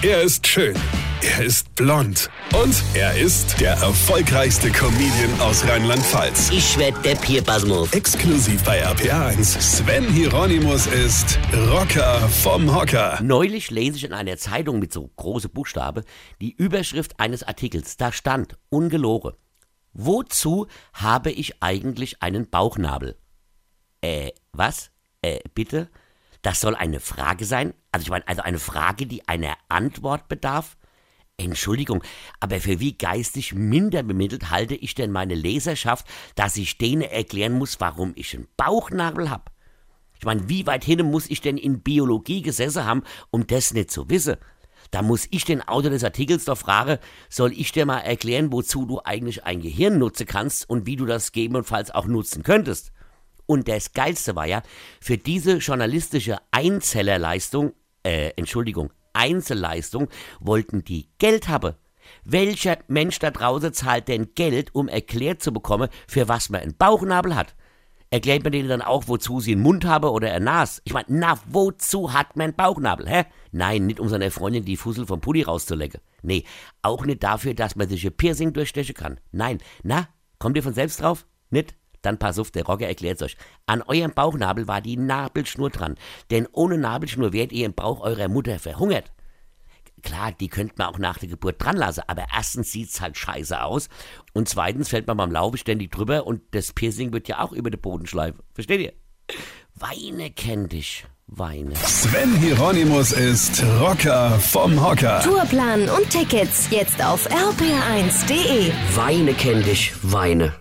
Er ist schön. Er ist blond. Und er ist der erfolgreichste Comedian aus Rheinland-Pfalz. Ich werd der Pierpasmus. Exklusiv bei RPA1. Sven Hieronymus ist Rocker vom Hocker. Neulich lese ich in einer Zeitung mit so große Buchstabe die Überschrift eines Artikels. Da stand, ungelogen, wozu habe ich eigentlich einen Bauchnabel? Äh, was? Äh, bitte? Das soll eine Frage sein? Also ich meine, also eine Frage, die einer Antwort bedarf? Entschuldigung, aber für wie geistig minder bemittelt halte ich denn meine Leserschaft, dass ich denen erklären muss, warum ich einen Bauchnabel hab? Ich meine, wie weit hin muss ich denn in Biologie gesessen haben, um das nicht zu wissen? Da muss ich den Autor des Artikels doch fragen, soll ich dir mal erklären, wozu du eigentlich ein Gehirn nutzen kannst und wie du das gegebenenfalls auch nutzen könntest? Und das Geilste war ja, für diese journalistische Einzellerleistung, äh, Entschuldigung, Einzelleistung, wollten die Geld haben. Welcher Mensch da draußen zahlt denn Geld, um erklärt zu bekommen, für was man einen Bauchnabel hat? Erklärt man denen dann auch, wozu sie einen Mund habe oder ein Nas? Ich meine, na, wozu hat man einen Bauchnabel, hä? Nein, nicht um seiner Freundin die Fussel vom Pulli rauszulecken. Nee, auch nicht dafür, dass man sich ein Piercing durchstechen kann. Nein, na, kommt ihr von selbst drauf? Nicht? Dann pass auf, der Rocker erklärt's euch. An eurem Bauchnabel war die Nabelschnur dran. Denn ohne Nabelschnur wärt ihr im Bauch eurer Mutter verhungert. Klar, die könnte man auch nach der Geburt dran lassen, aber erstens sieht's halt scheiße aus und zweitens fällt man beim Laufen ständig drüber und das Piercing wird ja auch über den Boden schleifen. Versteht ihr? Weine kennt dich. Weine. Sven Hieronymus ist Rocker vom Hocker. Tourplan und Tickets jetzt auf rpr1.de. Weine kennt dich. Weine.